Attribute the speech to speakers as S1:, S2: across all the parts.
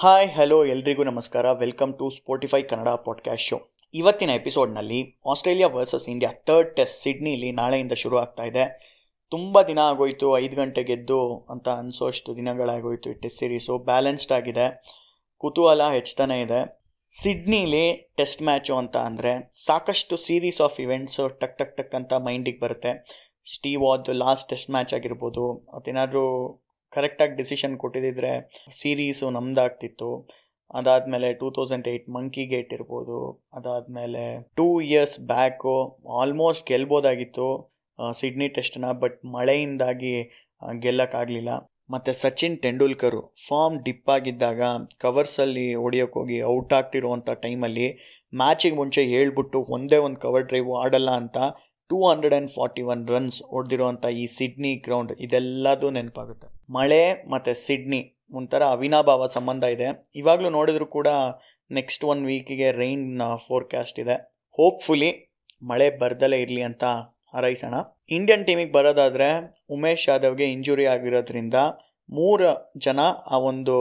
S1: Hi hello ಎಲ್ರಿಗೂ ನಮಸ್ಕಾರ. Welcome to Spotify Kannada podcast show ಇವತ್ತಿನ ಎಪಿಸೋಡ್ನಲ್ಲಿ Australia versus India third test ಸಿಡ್ನಿಲಿ ನಾಳೆಯಿಂದ ಶುರು ಆಗ್ತಾ ಇದೆ. ತುಂಬ ದಿನ ಆಗೋಯ್ತು, ಐದು ಗಂಟೆಗೆ ಎದ್ದು ಅಂತ ಅನಿಸೋಷ್ಟು ದಿನಗಳಾಗೋಯ್ತು ಈ ಟೆಸ್ಟ್ ಸೀರೀಸು ಬ್ಯಾಲೆನ್ಸ್ಡ್ ಆಗಿದೆ. ಕುತೂಹಲ ಹೆಚ್ಚುತ್ತಾನೆ ಇದೆ. ಸಿಡ್ನಿಲಿ ಟೆಸ್ಟ್ ಮ್ಯಾಚು ಅಂತ ಅಂದರೆ ಸಾಕಷ್ಟು ಸೀರೀಸ್ ಆಫ್ ಇವೆಂಟ್ಸು ಟಕ್ ಟಕ್ ಟಕ್ ಅಂತ ಮೈಂಡಿಗೆ ಬರುತ್ತೆ. ಸ್ಟೀವ್ ಲಾಸ್ಟ್ ಟೆಸ್ಟ್ ಮ್ಯಾಚ್ ಆಗಿರ್ಬೋದು ಅದೇನಾದರೂ ಕರೆಕ್ಟಾಗಿ ಡಿಸಿಷನ್ ಕೊಟ್ಟಿದ್ದಿದ್ರೆ ಸೀರೀಸು ನಮ್ದಾಗ್ತಿತ್ತು. ಅದಾದಮೇಲೆ two thousand eight monkey gate ಇರ್ಬೋದು. ಅದಾದಮೇಲೆ ಟೂ ಇಯರ್ಸ್ ಬ್ಯಾಕು ಆಲ್ಮೋಸ್ಟ್ ಗೆಲ್ಬೋದಾಗಿತ್ತು ಸಿಡ್ನಿ ಟೆಸ್ಟನ್ನ ಬಟ್ ಮಳೆಯಿಂದಾಗಿ ಗೆಲ್ಲಕ್ಕಾಗಲಿಲ್ಲ. ಮತ್ತು ಸಚಿನ್ ತೆಂಡೂಲ್ಕರು ಫಾರ್ಮ್ ಡಿಪ್ ಆಗಿದ್ದಾಗ ಕವರ್ಸಲ್ಲಿ ಹೊಡಿಯೋಕ್ಕೋಗಿ ಔಟ್ ಆಗ್ತಿರುವಂಥ ಟೈಮಲ್ಲಿ ಮ್ಯಾಚಿಗೆ ಮುಂಚೆ ಹೇಳ್ಬಿಟ್ಟು ಒಂದೇ ಒಂದು ಕವರ್ ಡ್ರೈವ್ ಆಡಲ್ಲ ಅಂತ two hundred and forty one runs ಹೊಡೆದಿರುವಂಥ ಈ ಸಿಡ್ನಿ ಗ್ರೌಂಡ್ ಇದೆಲ್ಲದೂ ನೆನಪಾಗುತ್ತೆ. ಮಳೆ ಮತ್ತು ಸಿಡ್ನಿ ಒಂಥರ ಅವಿನಾಭಾವ ಸಂಬಂಧ ಇದೆ. ಇವಾಗಲೂ ನೋಡಿದ್ರು ಕೂಡ ನೆಕ್ಸ್ಟ್ ಒನ್ ವೀಕಿಗೆ ರೈನ್ ಫೋರ್ಕಾಸ್ಟ್ ಇದೆ. ಹೋಪ್ಫುಲಿ ಮಳೆ ಬರ್ದಲೇ ಇರಲಿ ಅಂತ ಹಾರೈಸೋಣ. ಇಂಡಿಯನ್ ಟೀಮಿಗೆ ಬರೋದಾದರೆ ಉಮೇಶ್ ಯಾದವ್ಗೆ ಇಂಜುರಿ ಆಗಿರೋದ್ರಿಂದ ಮೂರು ಜನ ಆ ಒಂದು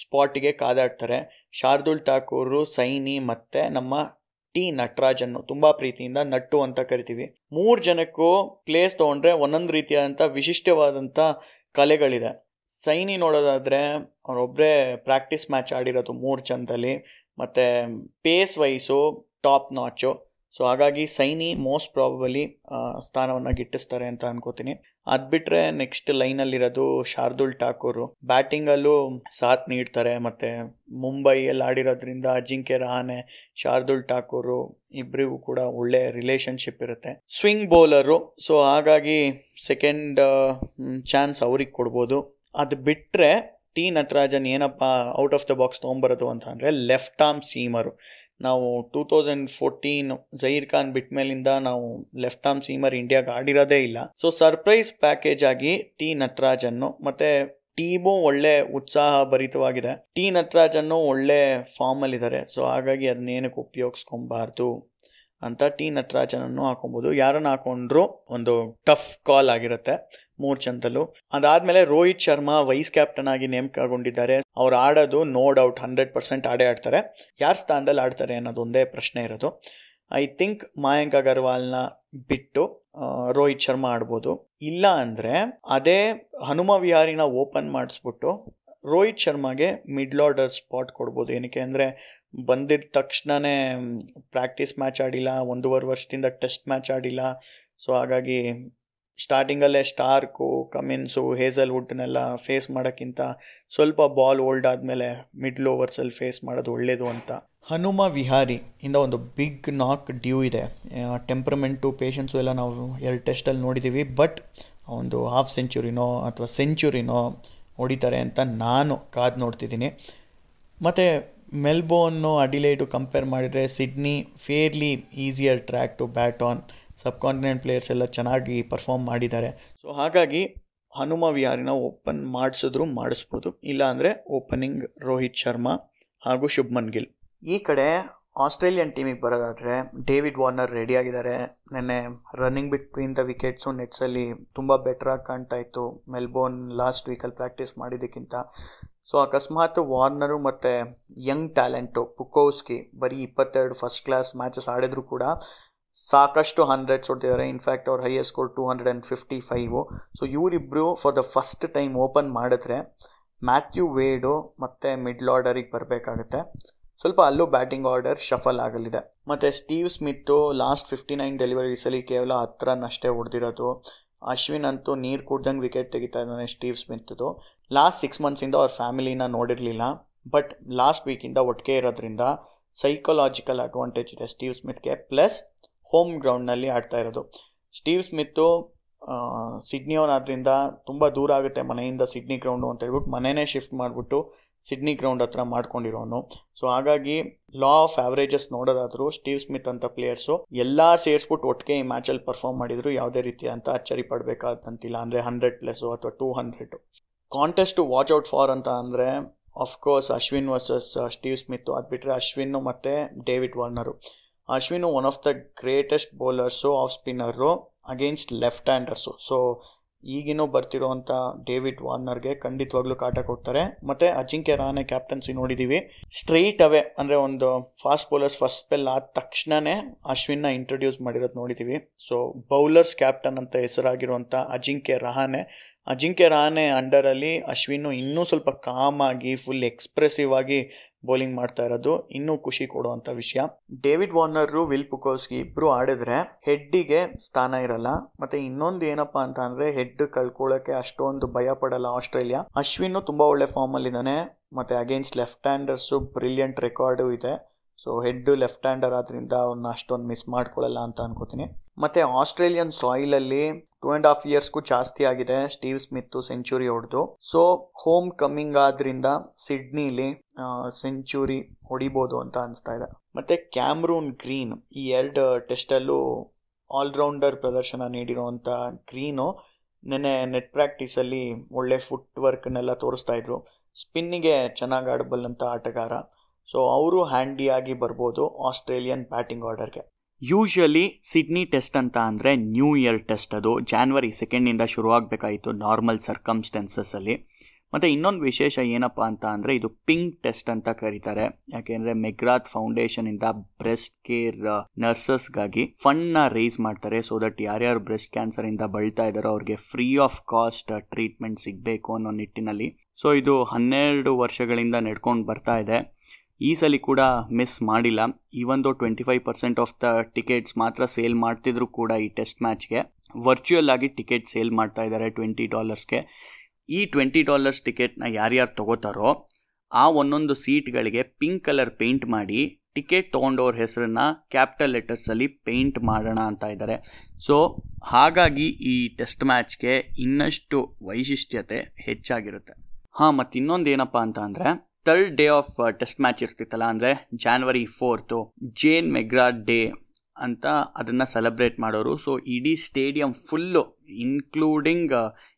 S1: ಸ್ಪಾಟಿಗೆ ಕಾದಾಡ್ತಾರೆ. ಶಾರ್ದುಲ್ ಠಾಕೂರು, ಸೈನಿ ಮತ್ತು ನಮ್ಮ ಟಿ ನಟರಾಜನ್ನು ತುಂಬ ಪ್ರೀತಿಯಿಂದ ನಟ್ಟು ಅಂತ ಕರಿತೀವಿ. ಮೂರು ಜನಕ್ಕೂ ಪ್ಲೇಸ್ ತೊಗೊಂಡ್ರೆ ಒಂದೊಂದು ರೀತಿಯಾದಂಥ ವಿಶಿಷ್ಟವಾದಂಥ ಕಲೆಗಳಿದೆ. ಸೈನಿ ನೋಡೋದಾದರೆ ಅವರೊಬ್ಬರೇ ಪ್ರಾಕ್ಟೀಸ್ ಮ್ಯಾಚ್ ಆಡಿರೋದು ಮೂರು ಜನದಲ್ಲಿ ಮತ್ತು pace wise top notch so ಹಾಗಾಗಿ ಸೈನಿ ಮೋಸ್ಟ್ ಪ್ರಾಬಬಲಿ ಸ್ಥಾನವನ್ನು ಗಿಟ್ಟಿಸ್ತಾರೆ ಅಂತ ಅನ್ಕೋತೀನಿ. ಅದು ಬಿಟ್ಟರೆ ನೆಕ್ಸ್ಟ್ ಲೈನಲ್ಲಿರೋದು ಶಾರ್ದುಲ್ ಠಾಕೂರು. ಬ್ಯಾಟಿಂಗಲ್ಲೂ ಸಾಥ್ ನೀಡ್ತಾರೆ, ಮತ್ತು ಮುಂಬೈಯಲ್ಲಿ ಆಡಿರೋದ್ರಿಂದ ಅಜಿಂಕ್ಯ ರಹಾನೆ, ಶಾರ್ದುಲ್ ಠಾಕೂರು ಇಬ್ಬರಿಗೂ ಕೂಡ ಒಳ್ಳೆ ರಿಲೇಷನ್ಶಿಪ್ ಇರುತ್ತೆ. ಸ್ವಿಂಗ್ ಬೌಲರು ಸೊ ಹಾಗಾಗಿ ಸೆಕೆಂಡ್ ಚಾನ್ಸ್ ಅವ್ರಿಗೆ ಕೊಡ್ಬೋದು. ಅದು ಬಿಟ್ಟರೆ ಟಿ ನಟರಾಜನ್ ಏನಪ್ಪ ಔಟ್ ಆಫ್ ದ ಬಾಕ್ಸ್ ತೊಗೊಂಬರೋದು ಅಂತ ಅಂದರೆ ಲೆಫ್ಟ್ ಆರ್ಮ್ ಸೀಮರು ನಾವು two thousand fourteen Zaheer Khan ಬಿಟ್ಟ ಮೇಲಿಂದ ನಾವು ಲೆಫ್ಟ್ ಆರ್ಮ್ ಸೀಮರ್ ಇಂಡಿಯಾಗೆ ಆಡಿರೋದೇ ಇಲ್ಲ. ಸೊ ಸರ್ಪ್ರೈಸ್ ಪ್ಯಾಕೇಜ್ ಆಗಿ ಟಿ ನಟರಾಜನ್ನು, ಮತ್ತೆ ಟೀಮು ಒಳ್ಳೆ ಉತ್ಸಾಹ ಭರಿತವಾಗಿದೆ. ಟಿ ನಟರಾಜನ್ನು ಒಳ್ಳೆ ಫಾರ್ಮಲ್ಲಿದ್ದಾರೆ ಸೊ ಹಾಗಾಗಿ ಅದನ್ನೇನಕ್ಕೆ ಉಪಯೋಗಿಸ್ಕೊಬಾರ್ದು? ಅಂತ ಟಿ ನಟರಾಜನನ್ನು ಹಾಕೊಬೋದು. ಯಾರನ್ನು ಹಾಕೊಂಡ್ರು ಒಂದು ಟಫ್ ಕಾಲ್ ಆಗಿರುತ್ತೆ, ಮೂರು ಚಂದಲ್ಲೂ. ಅದಾದಮೇಲೆ ರೋಹಿತ್ ಶರ್ಮಾ ವೈಸ್ ಕ್ಯಾಪ್ಟನ್ ಆಗಿ ನೇಮಕಗೊಂಡಿದ್ದಾರೆ. ಅವ್ರು ಆಡೋದು ನೋ ಡೌಟ್ ಹಂಡ್ರೆಡ್ ಪರ್ಸೆಂಟ್ ಆಡೇ ಆಡ್ತಾರೆ. ಯಾರ ಸ್ಥಾನದಲ್ಲಿ ಆಡ್ತಾರೆ ಅನ್ನೋದು ಒಂದೇ ಪ್ರಶ್ನೆ ಇರೋದು. ಐ ಥಿಂಕ್ ಮಾಯಾಂಕ್ ಅಗರ್ವಾಲ್ನ ಬಿಟ್ಟು ರೋಹಿತ್ ಶರ್ಮಾ ಆಡ್ಬೋದು. ಇಲ್ಲ ಅಂದರೆ ಅದೇ ಹನುಮ ವಿಹಾರಿನ ಓಪನ್ ಮಾಡಿಸ್ಬಿಟ್ಟು ರೋಹಿತ್ ಶರ್ಮಾಗೆ ಮಿಡ್ಲ್ ಆರ್ಡರ್ ಸ್ಪಾಟ್ ಕೊಡ್ಬೋದು. ಏನಕ್ಕೆ ಅಂದರೆ ಬಂದಿದ್ದ ತಕ್ಷಣವೇ ಪ್ರಾಕ್ಟೀಸ್ ಮ್ಯಾಚ್ ಆಡಿಲ್ಲ, ಒಂದೂವರೆ ವರ್ಷದಿಂದ ಟೆಸ್ಟ್ ಮ್ಯಾಚ್ ಆಡಿಲ್ಲ. ಸೊ ಹಾಗಾಗಿ ಸ್ಟಾರ್ಟಿಂಗಲ್ಲೇ ಸ್ಟಾರ್ಕು ಕಮಿನ್ಸು ಹೇಸಲ್ ವುಡ್ನೆಲ್ಲ ಫೇಸ್ ಮಾಡೋಕ್ಕಿಂತ ಸ್ವಲ್ಪ ಬಾಲ್ ಓಲ್ಡ್ ಆದಮೇಲೆ ಮಿಡ್ಲ್ ಓವರ್ಸಲ್ಲಿ ಫೇಸ್ ಮಾಡೋದು ಒಳ್ಳೆಯದು ಅಂತ. ಹನುಮ ವಿಹಾರಿ ಇಂದ ಒಂದು ಬಿಗ್ ನಾಕ್ ಡ್ಯೂ ಇದೆ. ಟೆಂಪ್ರಮೆಂಟು ಪೇಷನ್ಸು ಎಲ್ಲ ನಾವು ಎರಡು ಟೆಸ್ಟಲ್ಲಿ ನೋಡಿದ್ದೀವಿ ಬಟ್ ಒಂದು ಹಾಫ್ ಸೆಂಚುರಿನೋ ಅಥವಾ ಸೆಂಚುರಿನೋ ಹೊಡಿತಾರೆ ಅಂತ ನಾನು ಕಾದು ನೋಡ್ತಿದ್ದೀನಿ. ಮತ್ತು ಮೆಲ್ಬೋರ್ನು ಅಡಿಲೈಡು ಕಂಪೇರ್ ಮಾಡಿದರೆ Sydney fairly easier track to bat on. Subcontinent players ಎಲ್ಲ ಚೆನ್ನಾಗಿ ಪರ್ಫಾರ್ಮ್ ಮಾಡಿದ್ದಾರೆ. ಸೊ ಹಾಗಾಗಿ ಹನುಮ ವಿಹಾರಿನ ಓಪನ್ ಮಾಡಿಸಿದ್ರು ಮಾಡಿಸ್ಬೋದು. ಇಲ್ಲಾಂದರೆ ಓಪನಿಂಗ್ ರೋಹಿತ್ ಶರ್ಮಾ ಹಾಗೂ ಶುಭ್ಮನ್ ಗಿಲ್. ಈ ಕಡೆ ಆಸ್ಟ್ರೇಲಿಯನ್ ಟೀಮಿಗೆ ಬರೋದಾದರೆ ಡೇವಿಡ್ ವಾರ್ನರ್ ರೆಡಿಯಾಗಿದ್ದಾರೆ ನೆನ್ನೆ ರನ್ನಿಂಗ್ ಬಿಟ್ವೀನ್ ದ ವಿಕೆಟ್ಸು ನೆಟ್ಸಲ್ಲಿ ತುಂಬ ಬೆಟ್ರಾಗಿ ಕಾಣ್ತಾ ಇತ್ತು. ಮೆಲ್ಬೋರ್ನ್ ಲಾಸ್ಟ್ ವೀಕಲ್ಲಿ ಪ್ರಾಕ್ಟೀಸ್ ಮಾಡಿದ್ದಕ್ಕಿಂತ. ಸೊ ಅಕಸ್ಮಾತ್ ವಾರ್ನರು ಮತ್ತು ಯಂಗ್ ಟ್ಯಾಲೆಂಟು ಪುಕೋಸ್ಕಿ ಬರೀ ಇಪ್ಪತ್ತೆರಡು ಫಸ್ಟ್ ಕ್ಲಾಸ್ ಮ್ಯಾಚಸ್ ಆಡಿದ್ರು ಕೂಡ ಸಾಕಷ್ಟು ಹಂಡ್ರೆಡ್ಸ್ ಹೊಡ್ತಿದ್ದಾರೆ ಇನ್ಫ್ಯಾಕ್ಟ್ ಅವ್ರ highest score two hundred and fifty five so ಇವರಿಬ್ಬರು for the first time open ಮಾಡಿದ್ರೆ ಮ್ಯಾಥ್ಯೂ ವೇಡು ಮತ್ತು ಮಿಡ್ಲ್ ಆರ್ಡರಿಗೆ ಬರಬೇಕಾಗುತ್ತೆ. ಸ್ವಲ್ಪ ಅಲ್ಲೂ ಬ್ಯಾಟಿಂಗ್ ಆರ್ಡರ್ ಶಫಲ್ ಆಗಲಿದೆ. ಮತ್ತು Steve Smith last fifty nine ಡೆಲಿವರೀಸಲ್ಲಿ ಕೇವಲ ಹತ್ತು ರನ್ ಅಷ್ಟೇ ಹೊಡೆದಿರೋದು. ಅಶ್ವಿನ್ ಅಂತೂ ನೀರು ಕುಡ್ದಂಗೆ ವಿಕೆಟ್ ತೆಗಿತಾ ಇದ್ದಾನೆ ಸ್ಟೀವ್ ಸ್ಮಿತ್ದು ಲಾಸ್ಟ್ ಸಿಕ್ಸ್ ಮಂತ್ಸಿಂದ ಅವ್ರ ಫ್ಯಾಮಿಲಿನ ನೋಡಿರಲಿಲ್ಲ ಬಟ್ ಲಾಸ್ಟ್ ವೀಕಿಂದ ಒಟ್ಟಿಗೆ ಇರೋದ್ರಿಂದ ಸೈಕೊಲಾಜಿಕಲ್ ಅಡ್ವಾಂಟೇಜ್ ಇದೆ ಸ್ಟೀವ್ ಸ್ಮಿತ್ಗೆ ಪ್ಲಸ್ ಹೋಮ್ ಗ್ರೌಂಡ್ನಲ್ಲಿ ಆಡ್ತಾ ಇರೋದು. ಸ್ಟೀವ್ ಸ್ಮಿತ್ತು ಸಿಡ್ನಿಯವನಾದ್ರಿಂದ ತುಂಬ ದೂರ ಆಗುತ್ತೆ ಮನೆಯಿಂದ ಸಿಡ್ನಿ ಗ್ರೌಂಡು ಅಂತ ಹೇಳ್ಬಿಟ್ಟು ಮನೆಯೇ ಶಿಫ್ಟ್ ಮಾಡಿಬಿಟ್ಟು ಸಿಡ್ನಿ ಗ್ರೌಂಡ್ ಹತ್ರ ಮಾಡ್ಕೊಂಡಿರೋನು. ಸೊ ಹಾಗಾಗಿ ಲಾ ಆಫ್ ಆವ್ರೇಜಸ್ ನೋಡೋದಾದರೂ ಸ್ಟೀವ್ ಸ್ಮಿತ್ ಅಂತ ಪ್ಲೇಯರ್ಸು ಎಲ್ಲ ಸೇರಿಸ್ಬಿಟ್ಟು ಒಟ್ಟಿಗೆ ಈ ಮ್ಯಾಚಲ್ಲಿ ಪರ್ಫಾರ್ಮ್ ಮಾಡಿದ್ರು ಯಾವುದೇ ರೀತಿ ಅಂತ ಅಚ್ಚರಿ ಪಡಬೇಕಾದಂತಿಲ್ಲ. ಅಂದರೆ ಹಂಡ್ರೆಡ್ ಪ್ಲಸ್ಸು ಅಥವಾ two hundred contest watch out for ಅಂತ ಅಂದರೆ of course Ashwin versus Steve Smith ಅದು ಬಿಟ್ಟರೆ ಅಶ್ವಿನ್ನು ಮತ್ತು David Warner Ashwin one of the greatest bowlers off spinner against left handers so ಈಗಿನೂ ಬರ್ತಿರೋವಂಥ ಡೇವಿಡ್ ವಾರ್ನರ್ಗೆ ಖಂಡಿತವಾಗ್ಲೂ ಕಾಟ ಕೊಡ್ತಾರೆ. ಮತ್ತು ಅಜಿಂಕ್ಯ ರಹಾನೆ ಕ್ಯಾಪ್ಟನ್ಸಿ ನೋಡಿದ್ದೀವಿ ಸ್ಟ್ರೈಟ್ ಅವೇ ಅಂದರೆ ಒಂದು ಫಾಸ್ಟ್ ಬೌಲರ್ಸ್ ಫಸ್ಟ್ ಸ್ಪೆಲ್ ಆದ ತಕ್ಷಣವೇ ಅಶ್ವಿನ್ನ ಇಂಟ್ರೊಡ್ಯೂಸ್ ಮಾಡಿರೋದು ನೋಡಿದ್ದೀವಿ ಸೊ ಬೌಲರ್ಸ್ ಕ್ಯಾಪ್ಟನ್ ಅಂತ ಹೆಸರಾಗಿರುವಂಥ ಅಜಿಂಕ್ಯ ರಹಾನೆ ಅಜಿಂಕ್ಯ ರಾಣೆ ಅಂಡರಲ್ಲಿ ಅಶ್ವಿನ್ನು ಇನ್ನೂ ಸ್ವಲ್ಪ ಕಾಮ್ ಆಗಿ ಫುಲ್ ಎಕ್ಸ್ಪ್ರೆಸಿವ್ ಆಗಿ ಬೌಲಿಂಗ್ ಮಾಡ್ತಾ ಇರೋದು. ಇನ್ನೂ ಖುಷಿ ಕೊಡುವಂಥ ವಿಷಯ. ಡೇವಿಡ್ ವಾರ್ನರು ವಿಲ್ ಪುಕೋಸ್ಗಿ ಇಬ್ಬರು ಆಡಿದ್ರೆ ಹೆಡ್ಡಿಗೆ ಸ್ಥಾನ ಇರಲ್ಲ. ಮತ್ತೆ ಇನ್ನೊಂದು ಏನಪ್ಪ ಅಂತ ಅಂದ್ರೆ ಹೆಡ್ ಕಳ್ಕೊಳ್ಳೋಕೆ ಅಷ್ಟೊಂದು ಭಯ ಪಡಲ್ಲ ಆಸ್ಟ್ರೇಲಿಯಾ. ಅಶ್ವಿನ್ ತುಂಬಾ ಒಳ್ಳೆ ಫಾರ್ಮ್ ಅಲ್ಲಿ ಇದ್ದಾನೆ ಮತ್ತೆ against left handers brilliant record ಇದೆ. ಸೊ ಹೆಡ್ ಲೆಫ್ಟ್ ಹ್ಯಾಂಡರ್ ಆದ್ರಿಂದ ಅವ್ರನ್ನ ಅಷ್ಟೊಂದು ಮಿಸ್ ಮಾಡ್ಕೊಳ್ಳಲ್ಲ ಅಂತ ಅನ್ಕೋತೀನಿ. ಮತ್ತೆ ಆಸ್ಟ್ರೇಲಿಯನ್ ಸಾಯಿಲ್ ಅಲ್ಲಿ ಟೂ ಅಂಡ್ ಹಾಫ್ ಇಯರ್ಸ್ಗೂ ಜಾಸ್ತಿ ಆಗಿದೆ ಸ್ಟೀವ್ ಸ್ಮಿತ್, ಸೆಂಚುರಿ ಹೊಡೆದು ಸೊ ಹೋಮ್ ಕಮ್ಮಿಂಗ್ ಆದ್ರಿಂದ ಸಿಡ್ನಿಲಿ ಸೆಂಚುರಿ ಹೊಡಿಬೋದು ಅಂತ ಅನಿಸ್ತಾ ಇದೆ. ಮತ್ತೆ ಕ್ಯಾಮ್ರೂನ್ ಗ್ರೀನ್, ಈ ಎರಡು ಟೆಸ್ಟಲ್ಲೂ ಆಲ್ರೌಂಡರ್ ಪ್ರದರ್ಶನ ನೀಡಿರೋವಂಥ ಗ್ರೀನು ನೆನ್ನೆ ನೆಟ್ ಪ್ರಾಕ್ಟೀಸಲ್ಲಿ ಒಳ್ಳೆ ಫುಟ್ ವರ್ಕ್ನೆಲ್ಲ ತೋರಿಸ್ತಾ ಇದ್ರು. ಸ್ಪಿನ್ನಿಗೆ ಚೆನ್ನಾಗಿ ಆಡಬಲ್ಲಂಥ ಆಟಗಾರ. ಸೊ ಅವರು ಹ್ಯಾಂಡಿಯಾಗಿ ಬರ್ಬೋದು ಆಸ್ಟ್ರೇಲಿಯನ್ ಬ್ಯಾಟಿಂಗ್ ಆರ್ಡರ್ಗೆ ಯೂಶಲಿ ಸಿಡ್ನಿ ಟೆಸ್ಟ್ ಅಂತ ಅಂದರೆ ನ್ಯೂ ಇಯರ್ ಟೆಸ್ಟ್ ಅದು. ಜಾನ್ವರಿ ಸೆಕೆಂಡಿಂದ ಶುರುವಾಗಬೇಕಾಯಿತು ನಾರ್ಮಲ್ ಸರ್ಕಮ್ಸ್ಟೆನ್ಸಸ್ಸಲ್ಲಿ ಮತ್ತು ಇನ್ನೊಂದು ವಿಶೇಷ ಏನಪ್ಪ ಅಂತ ಅಂದರೆ ಇದು ಪಿಂಕ್ ಟೆಸ್ಟ್ ಅಂತ ಕರೀತಾರೆ. ಯಾಕೆಂದರೆ ಮೆಗ್ರಾತ್ ಫೌಂಡೇಶನಿಂದ ಬ್ರೆಸ್ಟ್ ಕೇರ್ ನರ್ಸಸ್ಗಾಗಿ ಫಂಡ್ನ ರೇಸ್ ಮಾಡ್ತಾರೆ ಸೊ ದಟ್ ಯಾರ್ಯಾರು ಬ್ರೆಸ್ಟ್ ಕ್ಯಾನ್ಸರಿಂದ ಬಳಲ್ತಾ ಇದ್ದಾರೋ ಅವ್ರಿಗೆ ಫ್ರೀ ಆಫ್ ಕಾಸ್ಟ್ ಟ್ರೀಟ್ಮೆಂಟ್ ಸಿಗಬೇಕು ಅನ್ನೋ ನಿಟ್ಟಿನಲ್ಲಿ. ಸೊ ಇದು ಹನ್ನೆರಡು ವರ್ಷಗಳಿಂದ ನಡ್ಕೊಂಡು ಬರ್ತಾ ಇದೆ. ಈ ಸಲ ಕೂಡ ಮಿಸ್ ಮಾಡಿಲ್ಲ. ಈವೊಂದು twenty five percent of the tickets ಮಾತ್ರ ಸೇಲ್ ಮಾಡ್ತಿದ್ರು ಕೂಡ ಈ ಟೆಸ್ಟ್ ಮ್ಯಾಚ್ಗೆ. ವರ್ಚುವಲ್ ಆಗಿ ಟಿಕೆಟ್ ಸೇಲ್ ಮಾಡ್ತಾ ಇದ್ದಾರೆ ಟ್ವೆಂಟಿ ಡಾಲರ್ಸ್ಗೆ ಈ ಟ್ವೆಂಟಿ ಡಾಲರ್ಸ್ ಟಿಕೆಟ್ನ ಯಾರ್ಯಾರು ತಗೋತಾರೋ, ಆ ಒಂದೊಂದು ಸೀಟ್ಗಳಿಗೆ ಪಿಂಕ್ ಕಲರ್ ಪೇಂಟ್ ಮಾಡಿ ಟಿಕೆಟ್ ತೊಗೊಂಡವ್ರ ಹೆಸರನ್ನ ಕ್ಯಾಪಿಟಲ್ ಲೆಟರ್ಸಲ್ಲಿ ಪೇಂಟ್ ಮಾಡೋಣ ಅಂತ ಇದ್ದಾರೆ. ಸೊ ಹಾಗಾಗಿ ಈ ಟೆಸ್ಟ್ ಮ್ಯಾಚ್ಗೆ ಇನ್ನಷ್ಟು ವೈಶಿಷ್ಟ್ಯತೆ ಹೆಚ್ಚಾಗಿರುತ್ತೆ. ಹಾಂ ಮತ್ತು ಇನ್ನೊಂದು ಏನಪ್ಪ ಅಂತ ಅಂದರೆ third day of test match ಇರ್ತಿತ್ತಲ್ಲ, ಅಂದರೆ January fourth Jane McGrath day ಅಂತ ಅದನ್ನು ಸೆಲೆಬ್ರೇಟ್ ಮಾಡೋರು. ಸೊ ಇಡೀ ಸ್ಟೇಡಿಯಂ ಫುಲ್ಲು ಇನ್ಕ್ಲೂಡಿಂಗ್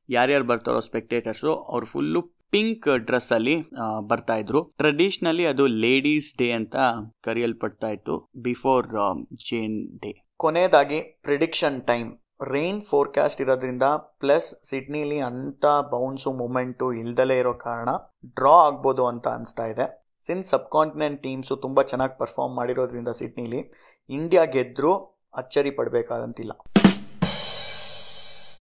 S1: ಯಾರ್ಯಾರು ಬರ್ತಾರೋ ಸ್ಪೆಕ್ಟೇಟರ್ಸು ಅವ್ರು ಫುಲ್ಲು ಪಿಂಕ್ ಡ್ರೆಸ್ಸಲ್ಲಿ ಬರ್ತಾ ಇದ್ರು. ಟ್ರೆಡಿಷ್ನಲಿ ಅದು ಲೇಡೀಸ್ ಡೇ ಅಂತ ಕರೆಯಲ್ಪಡ್ತಾ ಇತ್ತು ಬಿಫೋರ್ ಜೇನ್ ಡೇ ಕೊನೆಯದಾಗಿ ಪ್ರಿಡಿಕ್ಷನ್ ಟೈಮ್ ರೈನ್ ಫೋರ್ಕಾಸ್ಟ್ ಇರೋದ್ರಿಂದ ಪ್ಲಸ್ ಸಿಡ್ನಿಲಿ ಅಂಥ ಬೌನ್ಸು ಮೂಮೆಂಟು ಇಲ್ದಲೇ ಇರೋ ಕಾರಣ ಡ್ರಾ ಆಗ್ಬೋದು ಅಂತ ಅನಿಸ್ತಾ ಇದೆ. ಸಿನ್ಸ್ ಸಬ್ ಕಾಂಟಿನೆಂಟ್ ಟೀಮ್ಸು ತುಂಬ ಚೆನ್ನಾಗಿ ಪರ್ಫಾರ್ಮ್ ಮಾಡಿರೋದ್ರಿಂದ ಸಿಡ್ನಿಲಿ ಇಂಡಿಯಾ ಗೆದ್ದರೂ ಅಚ್ಚರಿ ಪಡಬೇಕಾದಂತಿಲ್ಲ.